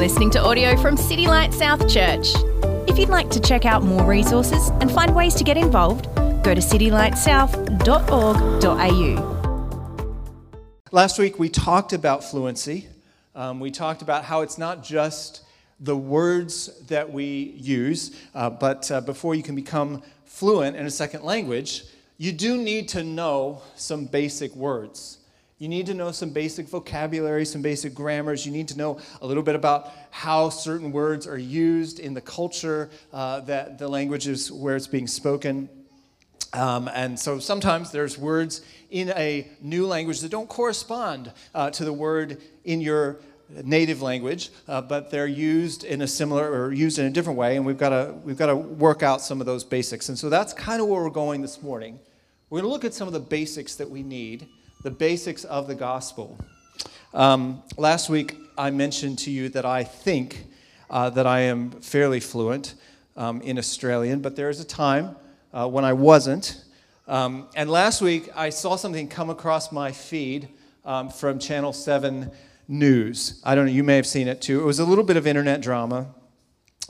listening to audio from City Light South Church. If you'd like to check out more resources and find ways to get involved, go to citylightsouth.org.au. Last week we talked about fluency. Um, we talked about how it's not just the words that we use, uh, but uh, before you can become fluent in a second language, you do need to know some basic words. You need to know some basic vocabulary, some basic grammars. You need to know a little bit about how certain words are used in the culture uh, that the language is where it's being spoken. Um, and so sometimes there's words in a new language that don't correspond uh, to the word in your native language, uh, but they're used in a similar or used in a different way, and we've got to we've got to work out some of those basics. And so that's kind of where we're going this morning. We're going to look at some of the basics that we need the basics of the gospel. Um, last week, I mentioned to you that I think uh, that I am fairly fluent um, in Australian, but there is a time uh, when I wasn't. Um, and last week, I saw something come across my feed um, from Channel 7 News. I don't know, you may have seen it too. It was a little bit of internet drama.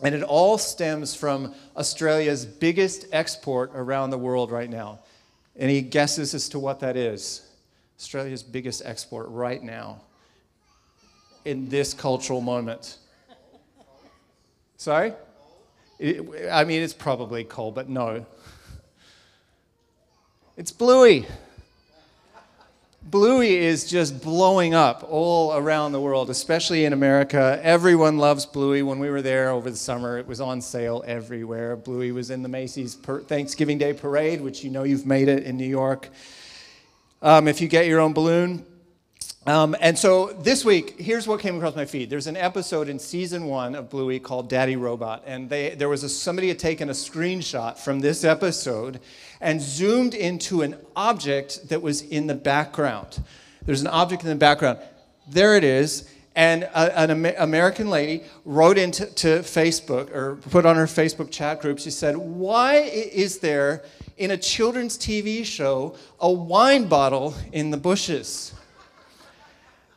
And it all stems from Australia's biggest export around the world right now. Any guesses as to what that is? Australia's biggest export right now in this cultural moment. Sorry? It, I mean, it's probably coal, but no. It's Bluey. Bluey is just blowing up all around the world, especially in America. Everyone loves Bluey. When we were there over the summer, it was on sale everywhere. Bluey was in the Macy's Thanksgiving Day Parade, which you know you've made it in New York um, if you get your own balloon. Um, and so this week, here's what came across my feed. There's an episode in season one of Bluey called Daddy Robot, and they, there was a, somebody had taken a screenshot from this episode and zoomed into an object that was in the background. There's an object in the background. There it is. And a, an American lady wrote into Facebook or put on her Facebook chat group, she said, Why is there in a children's TV show a wine bottle in the bushes.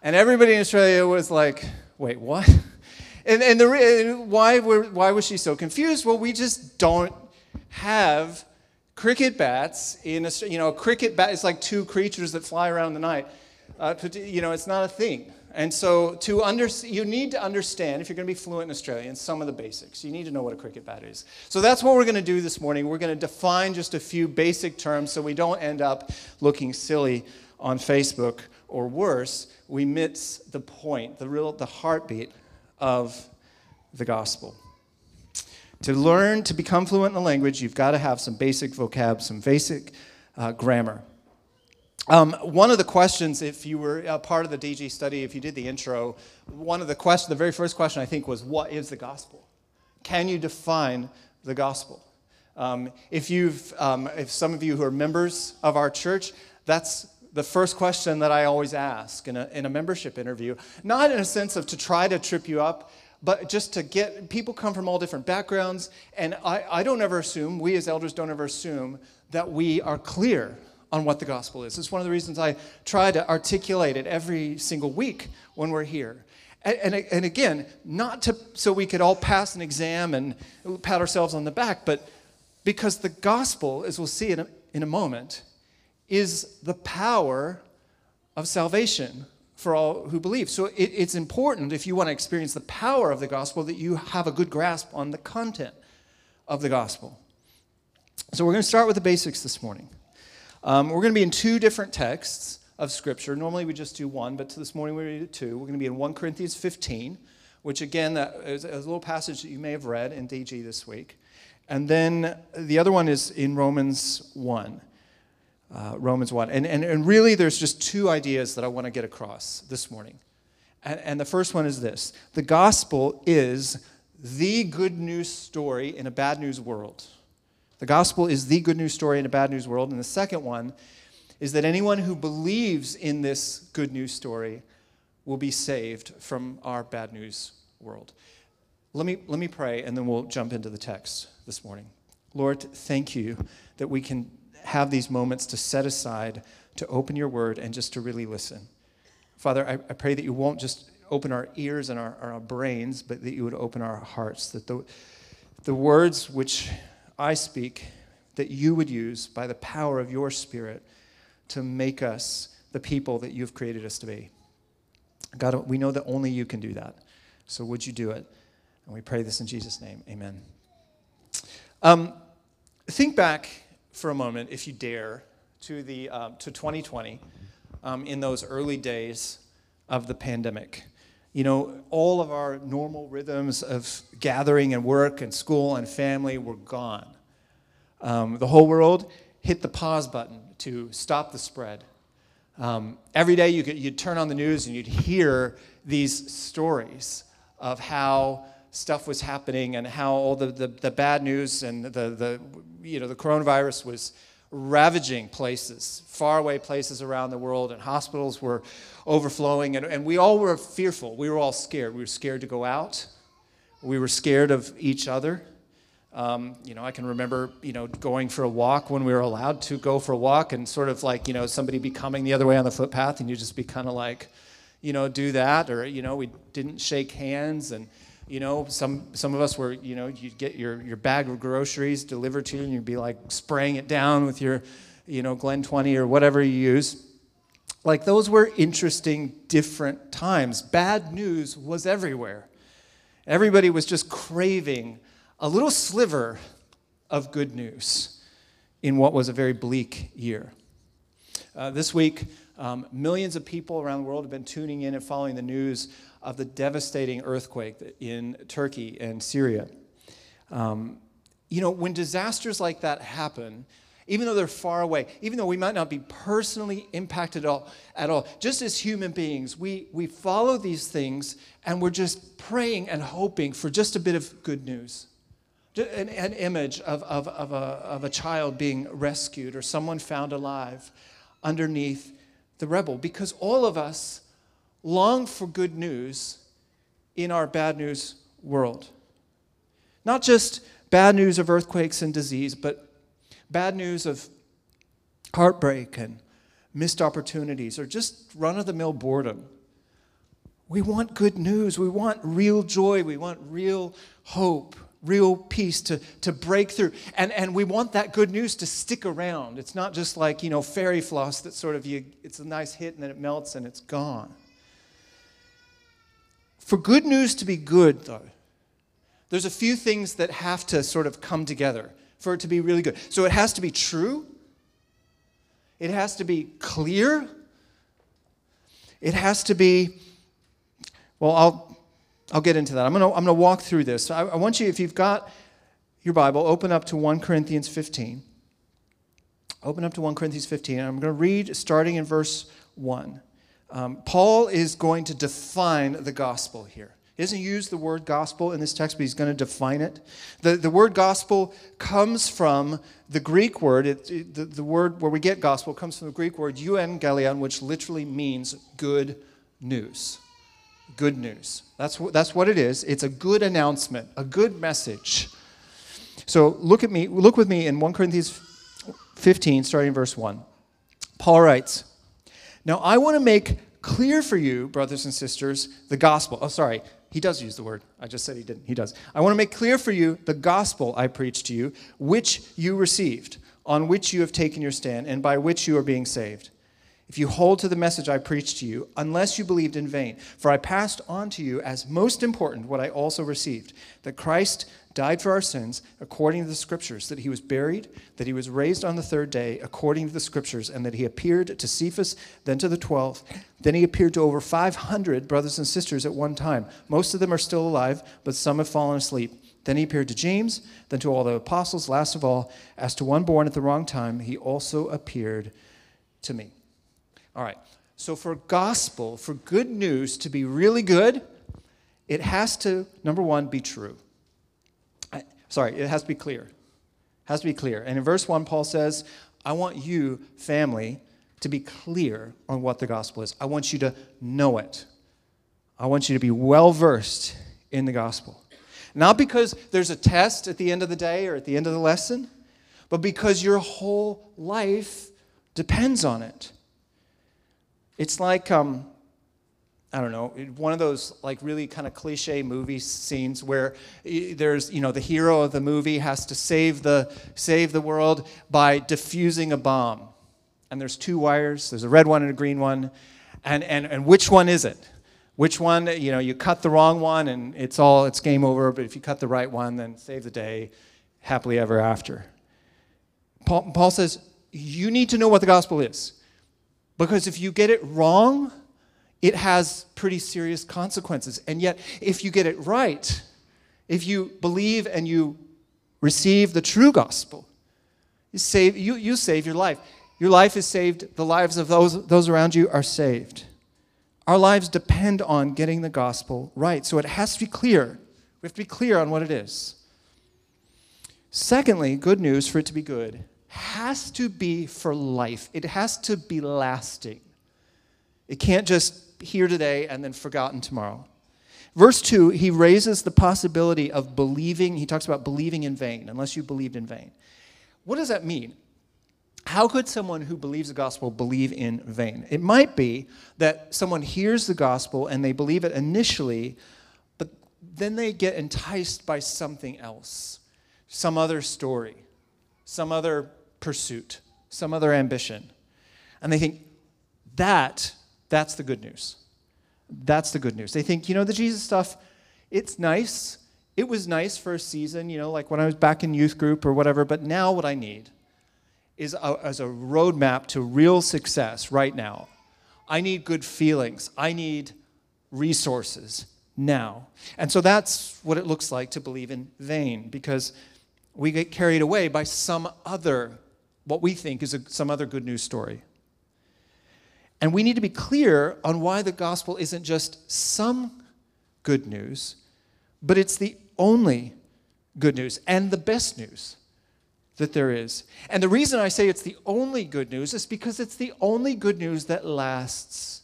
And everybody in Australia was like, wait, what? And, and the, why, were, why was she so confused? Well, we just don't have cricket bats in a, you know, a cricket bat is like two creatures that fly around the night. Uh, you know, it's not a thing. And so to under, you need to understand, if you're going to be fluent in Australian, some of the basics. You need to know what a cricket bat is. So that's what we're going to do this morning. We're going to define just a few basic terms so we don't end up looking silly on Facebook or worse, we miss the point, the real the heartbeat of the gospel. To learn to become fluent in the language, you've got to have some basic vocab, some basic uh, grammar. Um, one of the questions, if you were part of the DG study, if you did the intro, one of the questions, the very first question I think was, what is the gospel? Can you define the gospel? Um, if you've, um, if some of you who are members of our church, that's the first question that I always ask in a, in a membership interview. Not in a sense of to try to trip you up, but just to get people come from all different backgrounds, and I, I don't ever assume, we as elders don't ever assume that we are clear on what the gospel is. It's one of the reasons I try to articulate it every single week when we're here. And, and, and, again, not to, so we could all pass an exam and pat ourselves on the back, but because the gospel, as we'll see in a, in a moment, is the power of salvation for all who believe. So it, it's important, if you want to experience the power of the gospel, that you have a good grasp on the content of the gospel. So we're going to start with the basics this morning. Um, we're going to be in two different texts of Scripture. Normally we just do one, but this morning we read two. We're going to be in 1 Corinthians 15, which again that is a little passage that you may have read in DG this week. And then the other one is in Romans 1. Uh, Romans 1. And, and, and really, there's just two ideas that I want to get across this morning. And, and the first one is this the gospel is the good news story in a bad news world. The gospel is the good news story in a bad news world. And the second one is that anyone who believes in this good news story will be saved from our bad news world. Let me, let me pray, and then we'll jump into the text this morning. Lord, thank you that we can have these moments to set aside, to open your word, and just to really listen. Father, I, I pray that you won't just open our ears and our, our brains, but that you would open our hearts. That the, the words which I speak, that you would use by the power of your Spirit to make us the people that you've created us to be. God, we know that only you can do that. So would you do it? And we pray this in Jesus' name. Amen. Um, think back for a moment, if you dare, to, the, um, to 2020 um, in those early days of the pandemic. You know, all of our normal rhythms of gathering and work and school and family were gone. Um, the whole world hit the pause button to stop the spread. Um, every day you could, you'd turn on the news and you'd hear these stories of how stuff was happening and how all the, the, the bad news and the, the, you know, the coronavirus was ravaging places, faraway places around the world, and hospitals were overflowing, and, and we all were fearful. We were all scared. We were scared to go out. We were scared of each other. Um, you know, I can remember, you know, going for a walk when we were allowed to go for a walk, and sort of like, you know, somebody be coming the other way on the footpath, and you just be kind of like, you know, do that, or you know, we didn't shake hands, and you know, some some of us were, you know, you'd get your your bag of groceries delivered to you, and you'd be like spraying it down with your, you know, Glen 20 or whatever you use. Like those were interesting, different times. Bad news was everywhere. Everybody was just craving a little sliver of good news in what was a very bleak year. Uh, this week, um, millions of people around the world have been tuning in and following the news of the devastating earthquake in Turkey and Syria. Um, you know, when disasters like that happen, even though they're far away, even though we might not be personally impacted at all, at all just as human beings, we, we follow these things and we're just praying and hoping for just a bit of good news. An, an image of, of, of, a, of a child being rescued or someone found alive underneath the rebel Because all of us long for good news in our bad news world. Not just bad news of earthquakes and disease, but bad news of heartbreak and missed opportunities or just run of the mill boredom. We want good news. We want real joy. We want real hope, real peace to, to break through. And, and we want that good news to stick around. It's not just like, you know, fairy floss that sort of you, it's a nice hit and then it melts and it's gone. For good news to be good, though, there's a few things that have to sort of come together for it to be really good. So it has to be true, it has to be clear, it has to be, well, I'll, I'll get into that. I'm going to I'm to walk through this. I, I want you, if you've got your Bible, open up to 1 Corinthians 15. Open up to 1 Corinthians 15, and I'm going to read starting in verse 1. Um, Paul is going to define the gospel here. He doesn't use the word gospel in this text, but he's going to define it. The, the word gospel comes from the Greek word, it, it, the, the word where we get gospel comes from the Greek word euangelion, which literally means good news. Good news. That's, that's what it is. It's a good announcement, a good message. So look at me, look with me in 1 Corinthians 15, starting verse 1. Paul writes, now, I want to make clear for you, brothers and sisters, the gospel. Oh, sorry, he does use the word. I just said he didn't. He does. I want to make clear for you the gospel I preached to you, which you received, on which you have taken your stand, and by which you are being saved. If you hold to the message I preached to you, unless you believed in vain. For I passed on to you as most important what I also received that Christ died for our sins according to the scriptures, that he was buried, that he was raised on the third day according to the scriptures, and that he appeared to Cephas, then to the twelve. Then he appeared to over 500 brothers and sisters at one time. Most of them are still alive, but some have fallen asleep. Then he appeared to James, then to all the apostles. Last of all, as to one born at the wrong time, he also appeared to me. All right. So, for gospel, for good news to be really good, it has to, number one, be true. Sorry, it has to be clear. It has to be clear. And in verse 1, Paul says, I want you, family, to be clear on what the gospel is. I want you to know it. I want you to be well versed in the gospel. Not because there's a test at the end of the day or at the end of the lesson, but because your whole life depends on it. It's like um, I don't know, one of those like really kind of cliche movie scenes where there's, you know, the hero of the movie has to save the save the world by defusing a bomb. And there's two wires, there's a red one and a green one. And and and which one is it? Which one, you know, you cut the wrong one and it's all it's game over, but if you cut the right one, then save the day, happily ever after. Paul, Paul says, you need to know what the gospel is. Because if you get it wrong, it has pretty serious consequences. And yet, if you get it right, if you believe and you receive the true gospel, you save, you, you save your life. Your life is saved, the lives of those, those around you are saved. Our lives depend on getting the gospel right. So it has to be clear. We have to be clear on what it is. Secondly, good news for it to be good has to be for life, it has to be lasting. It can't just here today and then forgotten tomorrow. Verse 2, he raises the possibility of believing. He talks about believing in vain, unless you believed in vain. What does that mean? How could someone who believes the gospel believe in vain? It might be that someone hears the gospel and they believe it initially, but then they get enticed by something else, some other story, some other pursuit, some other ambition. And they think, that that's the good news. That's the good news. They think, you know, the Jesus stuff, it's nice. It was nice for a season, you know, like when I was back in youth group or whatever, but now what I need is a, as a roadmap to real success right now. I need good feelings. I need resources now. And so that's what it looks like to believe in vain because we get carried away by some other, what we think is a, some other good news story. And we need to be clear on why the gospel isn't just some good news, but it's the only good news and the best news that there is. And the reason I say it's the only good news is because it's the only good news that lasts.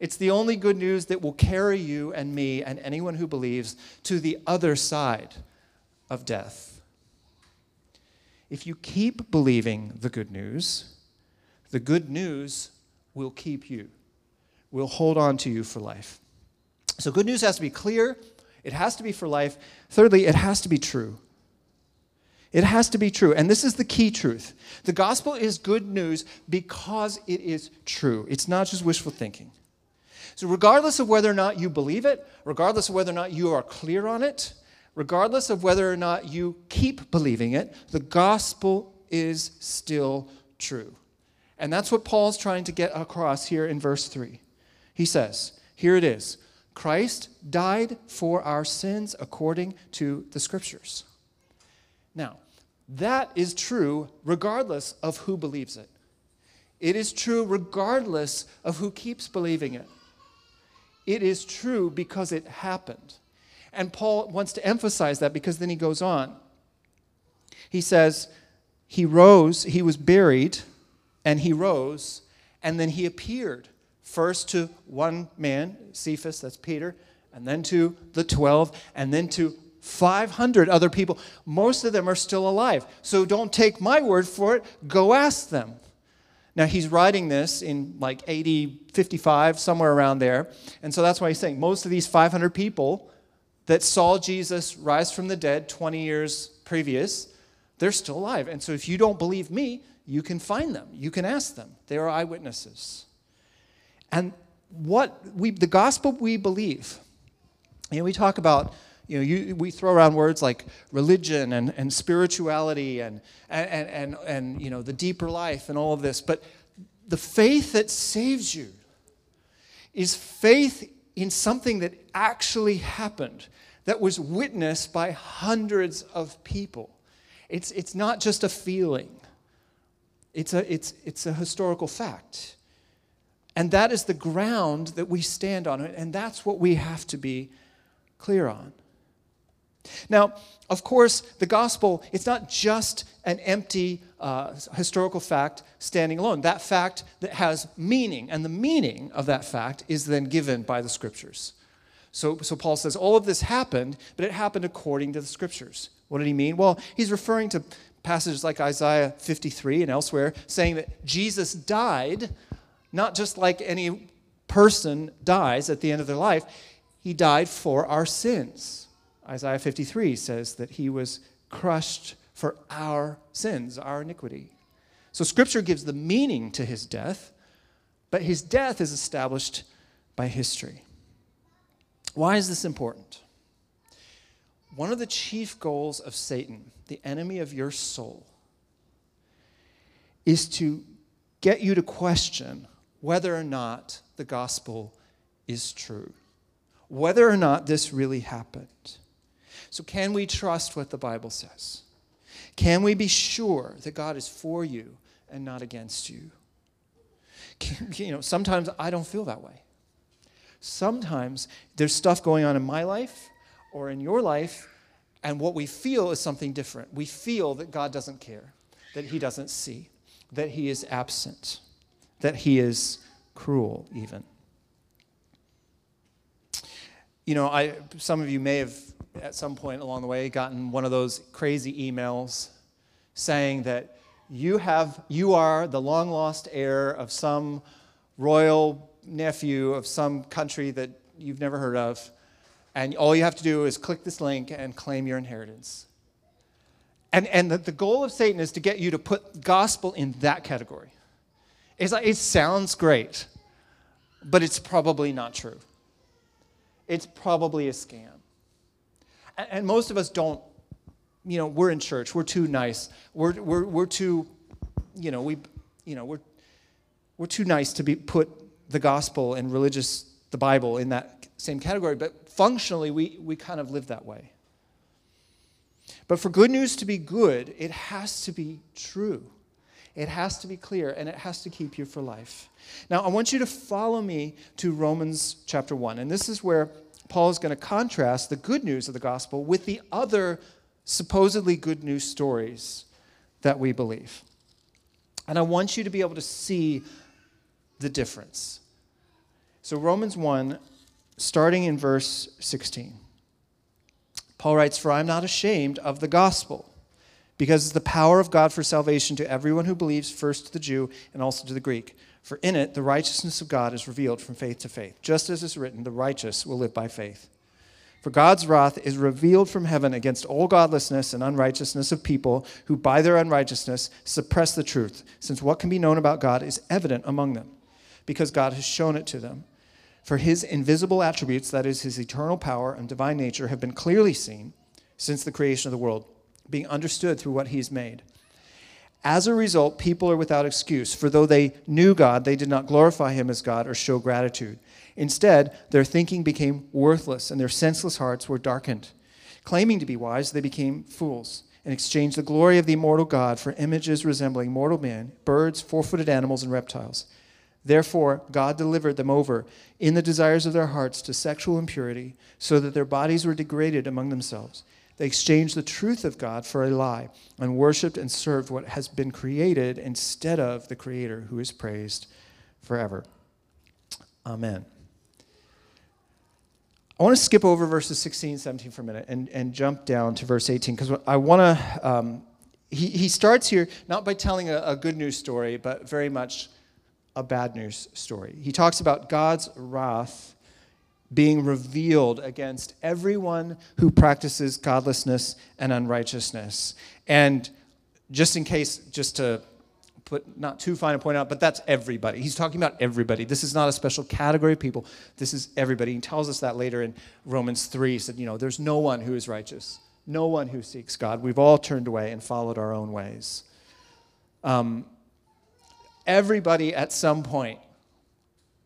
It's the only good news that will carry you and me and anyone who believes to the other side of death. If you keep believing the good news, the good news will keep you, will hold on to you for life. So, good news has to be clear, it has to be for life. Thirdly, it has to be true. It has to be true. And this is the key truth. The gospel is good news because it is true. It's not just wishful thinking. So, regardless of whether or not you believe it, regardless of whether or not you are clear on it, regardless of whether or not you keep believing it, the gospel is still true. And that's what Paul's trying to get across here in verse 3. He says, Here it is Christ died for our sins according to the scriptures. Now, that is true regardless of who believes it. It is true regardless of who keeps believing it. It is true because it happened. And Paul wants to emphasize that because then he goes on. He says, He rose, he was buried and he rose, and then he appeared first to one man, Cephas, that's Peter, and then to the 12, and then to 500 other people. Most of them are still alive. So don't take my word for it, go ask them. Now, he's writing this in like 80, 55, somewhere around there. And so that's why he's saying most of these 500 people that saw Jesus rise from the dead 20 years previous, they're still alive. And so if you don't believe me, you can find them. You can ask them. They are eyewitnesses. And what we, the gospel we believe, you know, we talk about, you know, you, we throw around words like religion and, and spirituality and, and, and, and, you know, the deeper life and all of this. But the faith that saves you is faith in something that actually happened, that was witnessed by hundreds of people. It's, it's not just a feeling. It's a, it's, it's a historical fact. And that is the ground that we stand on, and that's what we have to be clear on. Now, of course, the gospel, it's not just an empty uh, historical fact standing alone. That fact that has meaning, and the meaning of that fact is then given by the scriptures. So, so Paul says all of this happened, but it happened according to the scriptures. What did he mean? Well, he's referring to passages like Isaiah 53 and elsewhere saying that Jesus died not just like any person dies at the end of their life, he died for our sins. Isaiah 53 says that he was crushed for our sins, our iniquity. So scripture gives the meaning to his death, but his death is established by history. Why is this important? One of the chief goals of Satan, the enemy of your soul, is to get you to question whether or not the gospel is true, whether or not this really happened. So, can we trust what the Bible says? Can we be sure that God is for you and not against you? Can, you know, sometimes I don't feel that way. Sometimes there's stuff going on in my life or in your life, and what we feel is something different. We feel that God doesn't care, that He doesn't see, that He is absent, that He is cruel, even. You know, I, some of you may have at some point along the way gotten one of those crazy emails saying that you have you are the long lost heir of some royal nephew of some country that you've never heard of and all you have to do is click this link and claim your inheritance. And, and the, the goal of satan is to get you to put gospel in that category. It's like, it sounds great but it's probably not true. It's probably a scam and most of us don't, you know, we're in church, we're too nice, we're, we're, we're too, you know, we, you know, we're, we're too nice to be put the gospel and religious, the Bible in that same category, but functionally we, we kind of live that way. But for good news to be good, it has to be true. It has to be clear and it has to keep you for life. Now, I want you to follow me to Romans chapter 1. And this is where Paul is going to contrast the good news of the gospel with the other supposedly good news stories that we believe. And I want you to be able to see the difference. So, Romans 1, starting in verse 16, Paul writes, For I am not ashamed of the gospel, because it's the power of God for salvation to everyone who believes, first to the Jew and also to the Greek. For in it, the righteousness of God is revealed from faith to faith. Just as is written, the righteous will live by faith. For God's wrath is revealed from heaven against all godlessness and unrighteousness of people who by their unrighteousness suppress the truth, since what can be known about God is evident among them, because God has shown it to them. For his invisible attributes, that is, his eternal power and divine nature, have been clearly seen since the creation of the world, being understood through what he has made as a result, people are without excuse, for though they knew God, they did not glorify him as God or show gratitude. Instead, their thinking became worthless, and their senseless hearts were darkened. Claiming to be wise, they became fools and exchanged the glory of the immortal God for images resembling mortal men, birds, four footed animals, and reptiles. Therefore, God delivered them over in the desires of their hearts to sexual impurity, so that their bodies were degraded among themselves they exchanged the truth of God for a lie and worshiped and served what has been created instead of the Creator who is praised forever. Amen. I want to skip over verses 16 and 17 for a minute and, and jump down to verse 18 because I want to. Um, he, he starts here not by telling a, a good news story, but very much a bad news story. He talks about God's wrath being revealed against everyone who practices godlessness and unrighteousness. And just in case, just to put not too fine a point out, but that's everybody. He's talking about everybody. This is not a special category of people. This is everybody. He tells us that later in Romans 3. He said, you know, there's no one who is righteous, no one who seeks God. We've all turned away and followed our own ways. Um, everybody at some point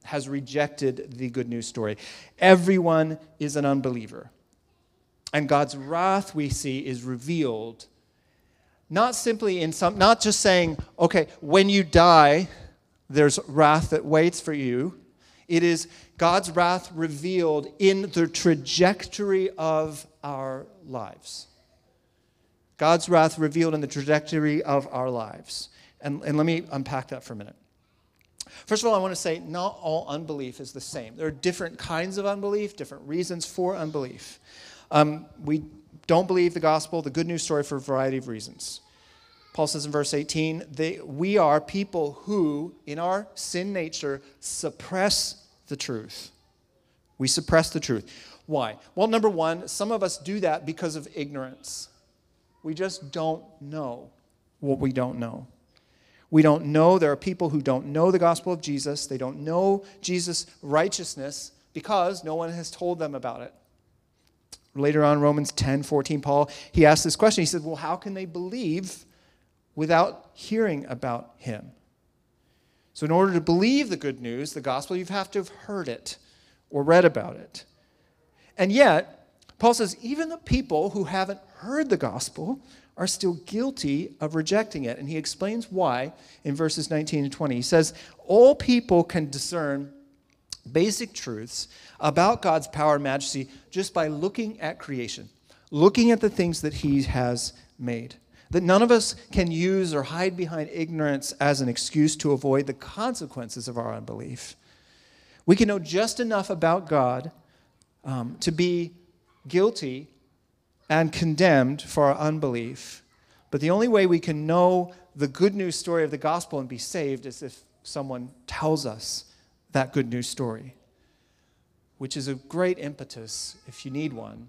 has rejected the good news story. Everyone is an unbeliever. And God's wrath, we see, is revealed not simply in some, not just saying, okay, when you die, there's wrath that waits for you. It is God's wrath revealed in the trajectory of our lives. God's wrath revealed in the trajectory of our lives. And, and let me unpack that for a minute. First of all, I want to say not all unbelief is the same. There are different kinds of unbelief, different reasons for unbelief. Um, we don't believe the gospel, the good news story, for a variety of reasons. Paul says in verse 18, they, we are people who, in our sin nature, suppress the truth. We suppress the truth. Why? Well, number one, some of us do that because of ignorance. We just don't know what we don't know. We don't know. There are people who don't know the gospel of Jesus. They don't know Jesus' righteousness because no one has told them about it. Later on, Romans 10 14, Paul, he asked this question. He said, Well, how can they believe without hearing about him? So, in order to believe the good news, the gospel, you have to have heard it or read about it. And yet, Paul says, even the people who haven't heard the gospel are still guilty of rejecting it. And he explains why in verses 19 and 20. He says, All people can discern basic truths about God's power and majesty just by looking at creation, looking at the things that he has made. That none of us can use or hide behind ignorance as an excuse to avoid the consequences of our unbelief. We can know just enough about God um, to be guilty and condemned for our unbelief. But the only way we can know the good news story of the gospel and be saved is if someone tells us that good news story, which is a great impetus, if you need one,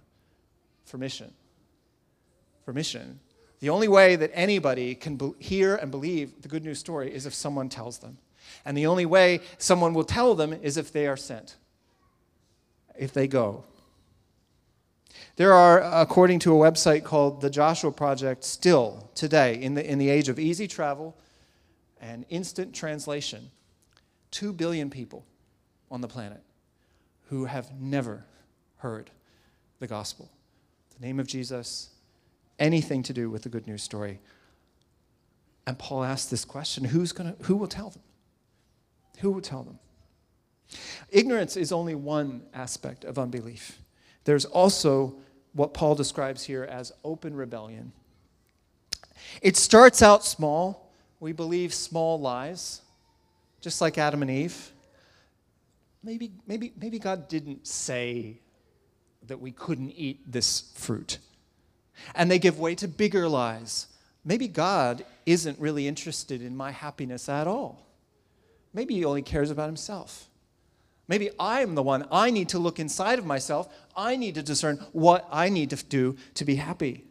for mission. For mission. The only way that anybody can be- hear and believe the good news story is if someone tells them. And the only way someone will tell them is if they are sent, if they go. There are, according to a website called the Joshua Project, still today, in the, in the age of easy travel and instant translation, 2 billion people on the planet who have never heard the gospel, the name of Jesus, anything to do with the good news story. And Paul asks this question who's gonna, who will tell them? Who will tell them? Ignorance is only one aspect of unbelief. There's also what Paul describes here as open rebellion. It starts out small. We believe small lies, just like Adam and Eve. Maybe, maybe, maybe God didn't say that we couldn't eat this fruit. And they give way to bigger lies. Maybe God isn't really interested in my happiness at all. Maybe he only cares about himself. Maybe I'm the one. I need to look inside of myself. I need to discern what I need to do to be happy.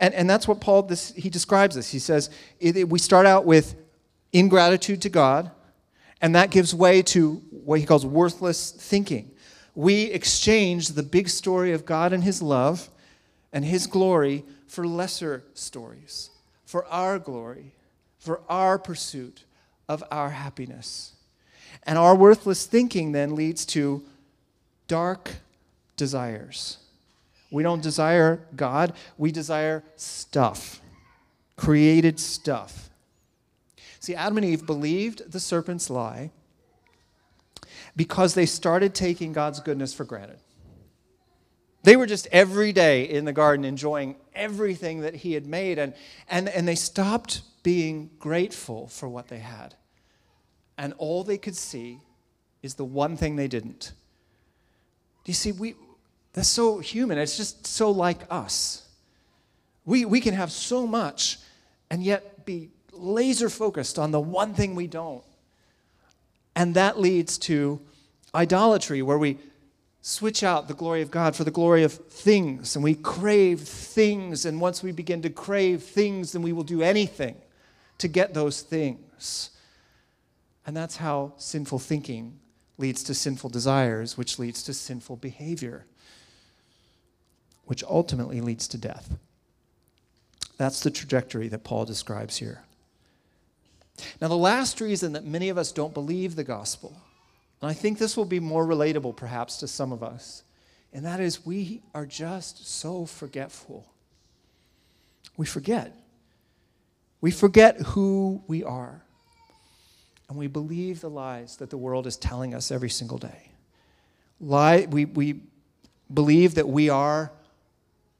And, and that's what Paul, this, he describes this. He says, it, we start out with ingratitude to God, and that gives way to what he calls worthless thinking. We exchange the big story of God and his love and his glory for lesser stories, for our glory, for our pursuit of our happiness. And our worthless thinking then leads to dark desires. We don't desire God, we desire stuff, created stuff. See, Adam and Eve believed the serpent's lie because they started taking God's goodness for granted. They were just every day in the garden enjoying everything that He had made, and, and, and they stopped being grateful for what they had and all they could see is the one thing they didn't. Do you see, we, that's so human. It's just so like us. We, we can have so much and yet be laser focused on the one thing we don't. And that leads to idolatry, where we switch out the glory of God for the glory of things, and we crave things. And once we begin to crave things, then we will do anything to get those things. And that's how sinful thinking leads to sinful desires, which leads to sinful behavior, which ultimately leads to death. That's the trajectory that Paul describes here. Now, the last reason that many of us don't believe the gospel, and I think this will be more relatable perhaps to some of us, and that is we are just so forgetful. We forget. We forget who we are and we believe the lies that the world is telling us every single day. Lie, we, we believe that we are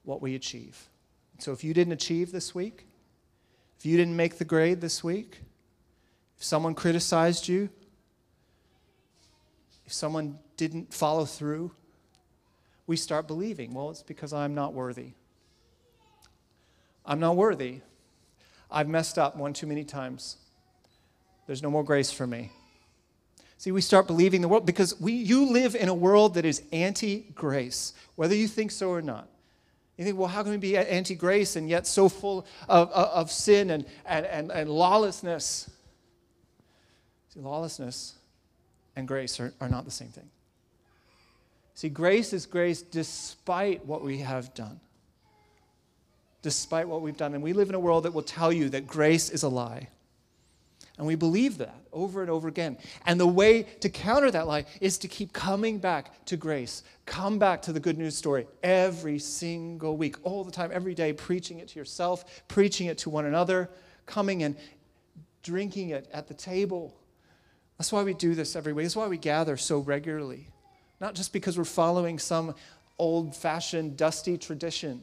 what we achieve. So if you didn't achieve this week, if you didn't make the grade this week, if someone criticized you, if someone didn't follow through, we start believing, well, it's because I'm not worthy. I'm not worthy. I've messed up one too many times. There's no more grace for me. See, we start believing the world because we, you live in a world that is anti grace, whether you think so or not. You think, well, how can we be anti grace and yet so full of, of, of sin and, and, and, and lawlessness? See, lawlessness and grace are, are not the same thing. See, grace is grace despite what we have done. Despite what we've done. And we live in a world that will tell you that grace is a lie. And we believe that over and over again. And the way to counter that lie is to keep coming back to grace. Come back to the good news story every single week, all the time, every day, preaching it to yourself, preaching it to one another, coming and drinking it at the table. That's why we do this every week. That's why we gather so regularly. Not just because we're following some old fashioned, dusty tradition,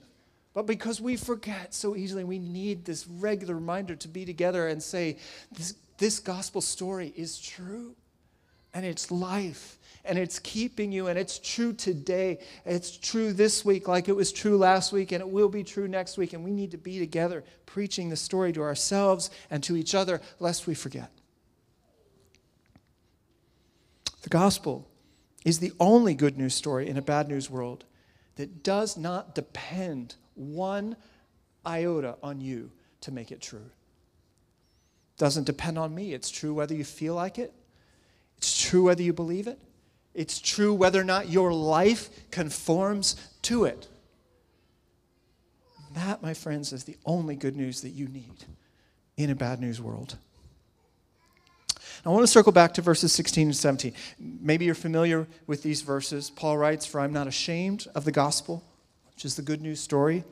but because we forget so easily. We need this regular reminder to be together and say, this, this gospel story is true, and it's life, and it's keeping you, and it's true today. It's true this week, like it was true last week, and it will be true next week. And we need to be together preaching the story to ourselves and to each other, lest we forget. The gospel is the only good news story in a bad news world that does not depend one iota on you to make it true. Doesn't depend on me. It's true whether you feel like it, it's true whether you believe it, it's true whether or not your life conforms to it. That, my friends, is the only good news that you need in a bad news world. I want to circle back to verses 16 and 17. Maybe you're familiar with these verses. Paul writes, For I'm not ashamed of the gospel, which is the good news story.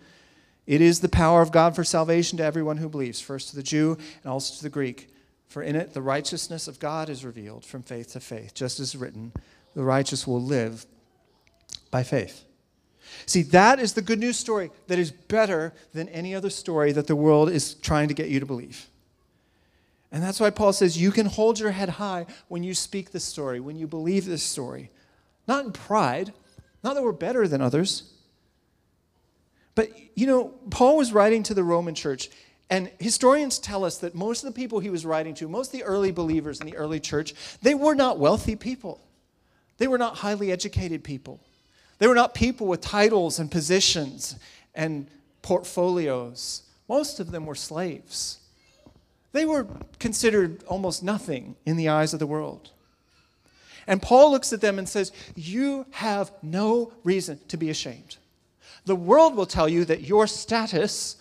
It is the power of God for salvation to everyone who believes, first to the Jew and also to the Greek. For in it the righteousness of God is revealed from faith to faith, just as written, the righteous will live by faith. See, that is the good news story that is better than any other story that the world is trying to get you to believe. And that's why Paul says you can hold your head high when you speak this story, when you believe this story. Not in pride, not that we're better than others. But, you know, Paul was writing to the Roman church, and historians tell us that most of the people he was writing to, most of the early believers in the early church, they were not wealthy people. They were not highly educated people. They were not people with titles and positions and portfolios. Most of them were slaves. They were considered almost nothing in the eyes of the world. And Paul looks at them and says, You have no reason to be ashamed. The world will tell you that your status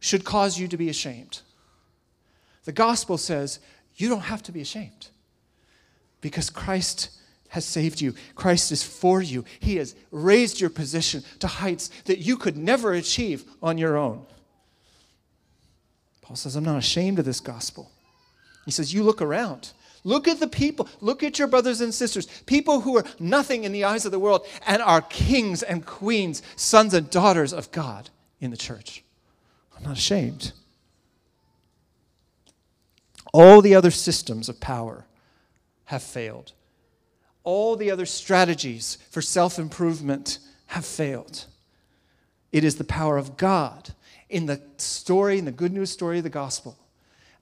should cause you to be ashamed. The gospel says you don't have to be ashamed because Christ has saved you. Christ is for you. He has raised your position to heights that you could never achieve on your own. Paul says, I'm not ashamed of this gospel. He says, You look around. Look at the people. Look at your brothers and sisters, people who are nothing in the eyes of the world and are kings and queens, sons and daughters of God in the church. I'm not ashamed. All the other systems of power have failed. All the other strategies for self improvement have failed. It is the power of God in the story, in the good news story of the gospel,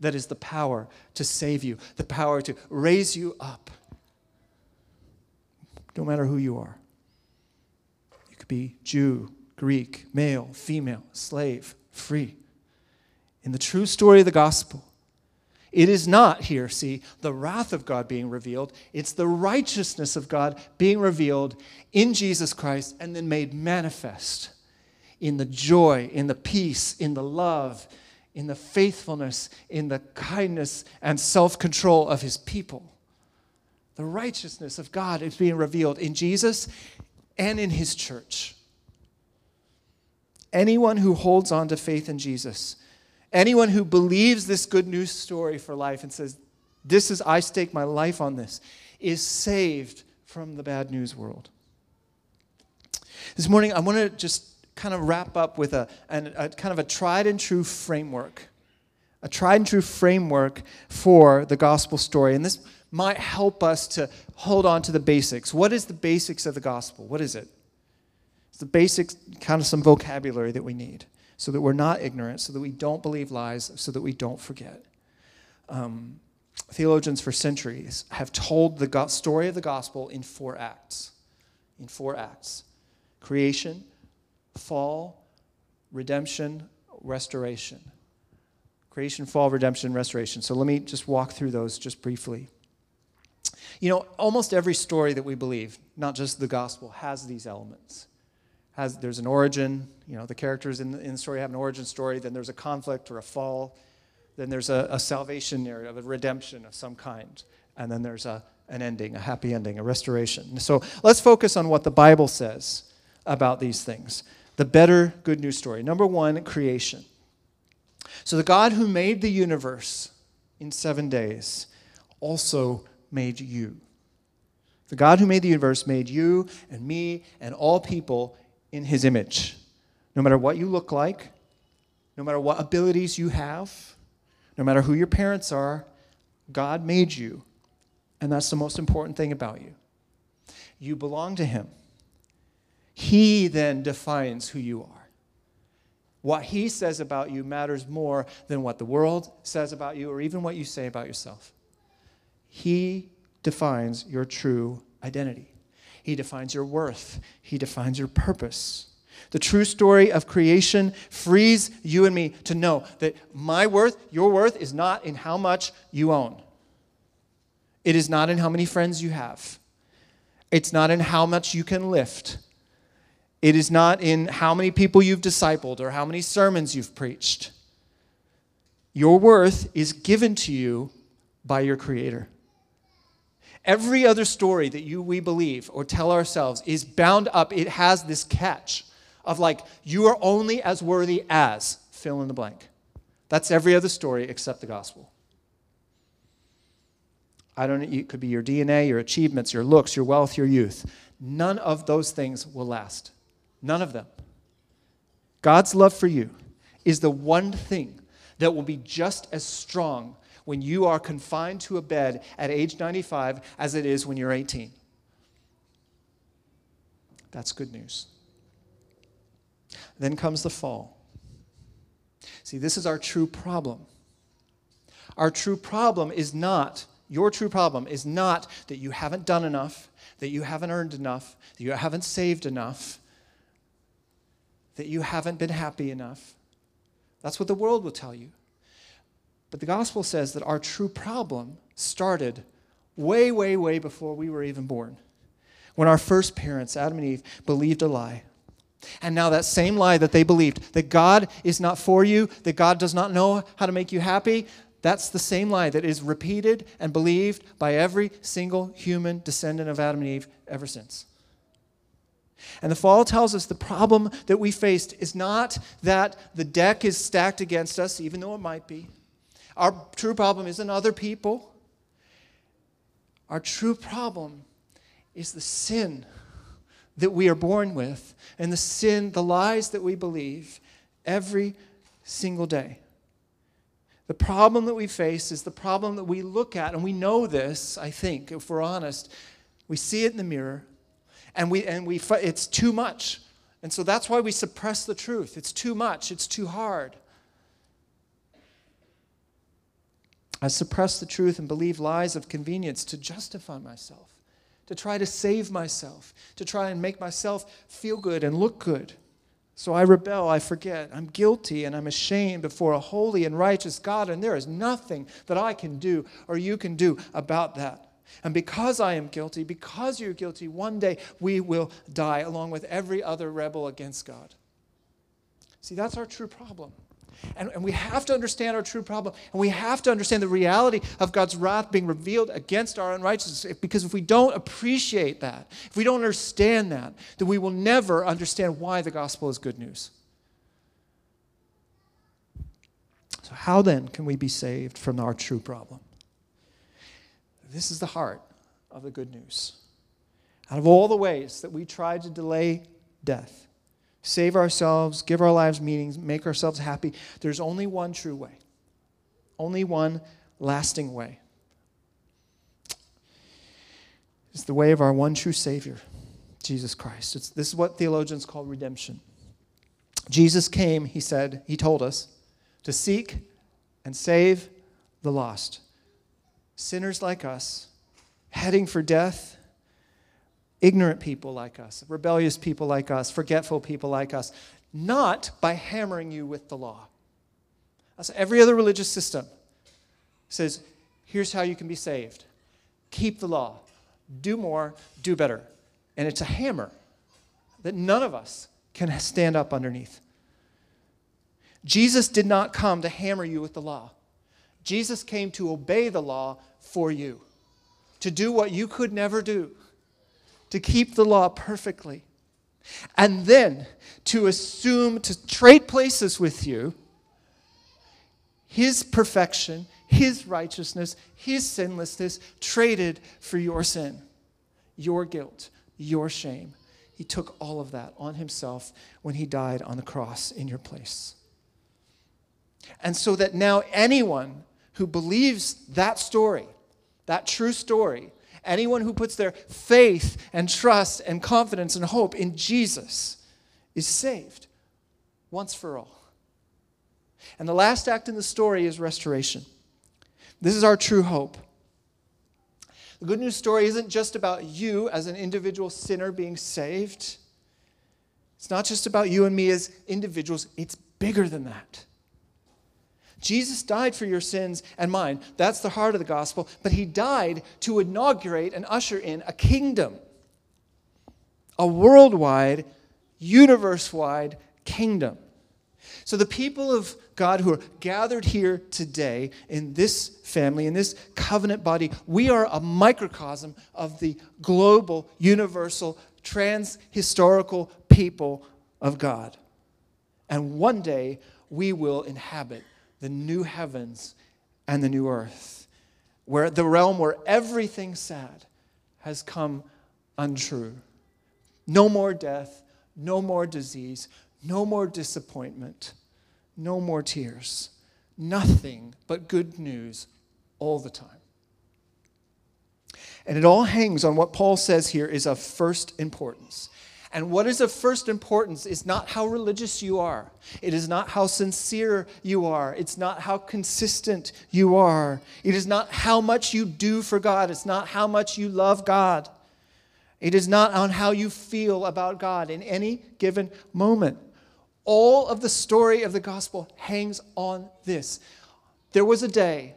that is the power to save you, the power to raise you up. No matter who you are. You could be Jew, Greek, male, female, slave, free. In the true story of the gospel, it is not here, see, the wrath of God being revealed. It's the righteousness of God being revealed in Jesus Christ and then made manifest in the joy, in the peace, in the love, in the faithfulness, in the kindness and self control of his people. The righteousness of God is being revealed in Jesus and in his church. Anyone who holds on to faith in Jesus, anyone who believes this good news story for life and says, This is, I stake my life on this, is saved from the bad news world. This morning, I want to just kind of wrap up with a, a, a kind of a tried and true framework, a tried and true framework for the gospel story. And this might help us to hold on to the basics. What is the basics of the gospel? What is it? It's the basics, kind of some vocabulary that we need so that we're not ignorant, so that we don't believe lies, so that we don't forget. Um, theologians for centuries have told the story of the gospel in four acts. In four acts creation, fall, redemption, restoration. Creation, fall, redemption, restoration. So let me just walk through those just briefly. You know, almost every story that we believe, not just the gospel, has these elements. Has, there's an origin, you know, the characters in the, in the story have an origin story, then there's a conflict or a fall, then there's a, a salvation narrative, a redemption of some kind, and then there's a, an ending, a happy ending, a restoration. So let's focus on what the Bible says about these things. The better good news story. Number one, creation. So the God who made the universe in seven days also made you. The God who made the universe made you and me and all people in his image. No matter what you look like, no matter what abilities you have, no matter who your parents are, God made you. And that's the most important thing about you. You belong to him. He then defines who you are. What he says about you matters more than what the world says about you or even what you say about yourself. He defines your true identity. He defines your worth. He defines your purpose. The true story of creation frees you and me to know that my worth, your worth, is not in how much you own. It is not in how many friends you have. It's not in how much you can lift. It is not in how many people you've discipled or how many sermons you've preached. Your worth is given to you by your Creator. Every other story that you we believe or tell ourselves is bound up. It has this catch of like you are only as worthy as fill in the blank. That's every other story except the gospel. I don't it could be your DNA, your achievements, your looks, your wealth, your youth. None of those things will last. None of them. God's love for you is the one thing that will be just as strong when you are confined to a bed at age 95 as it is when you're 18. That's good news. Then comes the fall. See, this is our true problem. Our true problem is not, your true problem is not that you haven't done enough, that you haven't earned enough, that you haven't saved enough, that you haven't been happy enough. That's what the world will tell you. But the gospel says that our true problem started way, way, way before we were even born. When our first parents, Adam and Eve, believed a lie. And now, that same lie that they believed, that God is not for you, that God does not know how to make you happy, that's the same lie that is repeated and believed by every single human descendant of Adam and Eve ever since. And the fall tells us the problem that we faced is not that the deck is stacked against us, even though it might be. Our true problem isn't other people. Our true problem is the sin that we are born with and the sin, the lies that we believe every single day. The problem that we face is the problem that we look at, and we know this, I think, if we're honest. We see it in the mirror, and, we, and we, it's too much. And so that's why we suppress the truth. It's too much, it's too hard. I suppress the truth and believe lies of convenience to justify myself, to try to save myself, to try and make myself feel good and look good. So I rebel, I forget. I'm guilty and I'm ashamed before a holy and righteous God, and there is nothing that I can do or you can do about that. And because I am guilty, because you're guilty, one day we will die along with every other rebel against God. See, that's our true problem. And, and we have to understand our true problem. And we have to understand the reality of God's wrath being revealed against our unrighteousness. Because if we don't appreciate that, if we don't understand that, then we will never understand why the gospel is good news. So, how then can we be saved from our true problem? This is the heart of the good news. Out of all the ways that we try to delay death, save ourselves, give our lives meaning, make ourselves happy. There's only one true way, only one lasting way. It's the way of our one true Savior, Jesus Christ. It's, this is what theologians call redemption. Jesus came, he said, he told us, to seek and save the lost. Sinners like us, heading for death, ignorant people like us, rebellious people like us, forgetful people like us, not by hammering you with the law. That's every other religious system says, here's how you can be saved. Keep the law. Do more, do better. And it's a hammer that none of us can stand up underneath. Jesus did not come to hammer you with the law. Jesus came to obey the law for you, to do what you could never do, to keep the law perfectly, and then to assume to trade places with you his perfection, his righteousness, his sinlessness, traded for your sin, your guilt, your shame. He took all of that on himself when he died on the cross in your place. And so that now anyone who believes that story, that true story, anyone who puts their faith and trust and confidence and hope in Jesus is saved once for all. And the last act in the story is restoration. This is our true hope. The good news story isn't just about you as an individual sinner being saved. It's not just about you and me as individuals, it's bigger than that. Jesus died for your sins and mine. That's the heart of the gospel. But he died to inaugurate and usher in a kingdom, a worldwide, universe wide kingdom. So, the people of God who are gathered here today in this family, in this covenant body, we are a microcosm of the global, universal, trans historical people of God. And one day we will inhabit the new heavens and the new earth, where the realm where everything sad has come untrue. No more death, no more disease, no more disappointment, no more tears. Nothing but good news all the time. And it all hangs on what Paul says here is of first importance. And what is of first importance is not how religious you are. It is not how sincere you are. It's not how consistent you are. It is not how much you do for God. It's not how much you love God. It is not on how you feel about God in any given moment. All of the story of the gospel hangs on this. There was a day,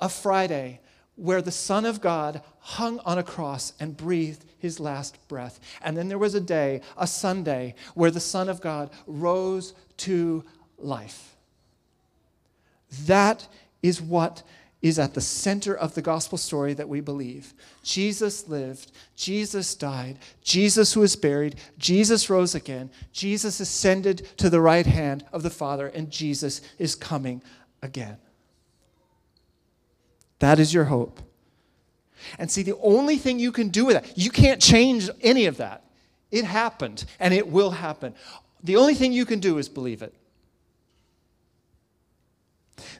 a Friday, where the Son of God hung on a cross and breathed his last breath. And then there was a day, a Sunday, where the Son of God rose to life. That is what is at the center of the gospel story that we believe. Jesus lived, Jesus died, Jesus was buried, Jesus rose again, Jesus ascended to the right hand of the Father, and Jesus is coming again. That is your hope. And see, the only thing you can do with that, you can't change any of that. It happened and it will happen. The only thing you can do is believe it.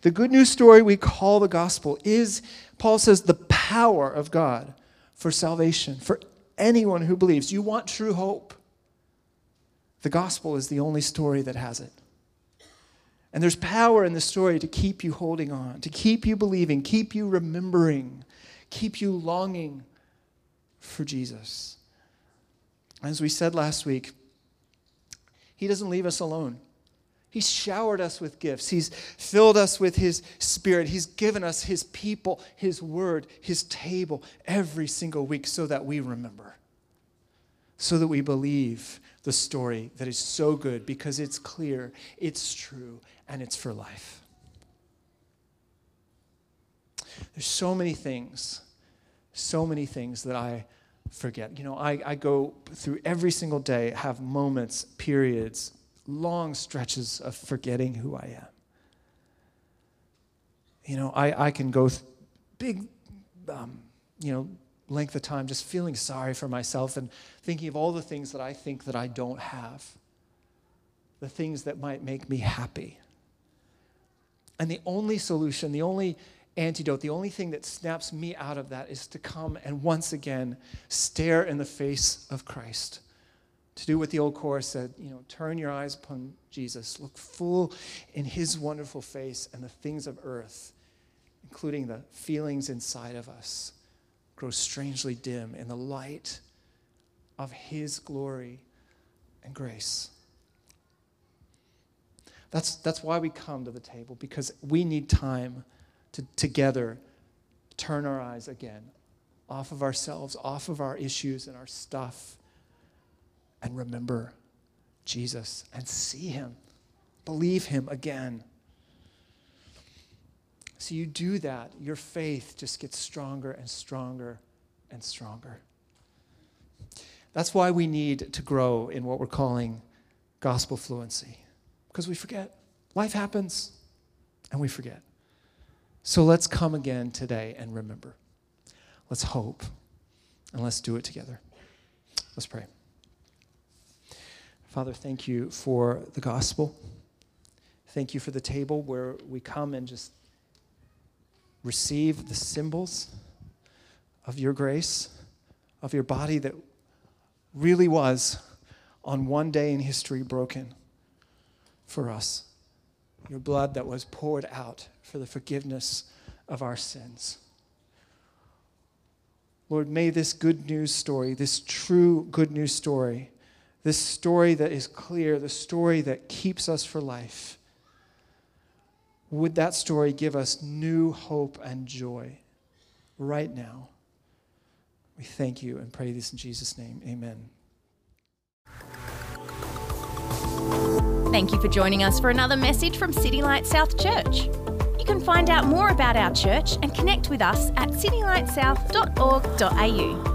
The good news story we call the gospel is, Paul says, the power of God for salvation, for anyone who believes. You want true hope. The gospel is the only story that has it. And there's power in the story to keep you holding on, to keep you believing, keep you remembering, keep you longing for Jesus. As we said last week, He doesn't leave us alone. He's showered us with gifts. He's filled us with His Spirit. He's given us His people, His word, His table every single week so that we remember, so that we believe the story that is so good because it's clear, it's true, and it's for life. There's so many things, so many things that I forget. You know, I, I go through every single day, have moments, periods, long stretches of forgetting who I am. You know, I, I can go th- big, um, you know, length of time just feeling sorry for myself and thinking of all the things that I think that I don't have, the things that might make me happy. And the only solution, the only antidote, the only thing that snaps me out of that is to come and once again stare in the face of Christ. To do what the old chorus said, you know, turn your eyes upon Jesus, look full in his wonderful face, and the things of earth including the feelings inside of us, grow strangely dim in the light of His glory and grace. That's, that's why we come to the table, because we need time to together turn our eyes again off of ourselves, off of our issues and our stuff, and remember Jesus and see Him, believe Him again. So you do that, your faith just gets stronger and stronger and stronger. That's why we need to grow in what we're calling gospel fluency, because we forget. Life happens, and we forget. So let's come again today and remember. Let's hope, and let's do it together. Let's pray. Father, thank you for the gospel. Thank you for the table where we come and just receive the symbols of your grace, of your body that really was on one day in history broken for us. Your blood that was poured out for the forgiveness of our sins. Lord, may this good news story, this true good news story, this story that is clear, the story that keeps us for life, would that story give us new hope and joy right now? We thank you and pray this in Jesus' name. Amen. Thank you for joining us for another message from City Light South Church. You can find out more about our church and connect with us at citylightsouth.org.au.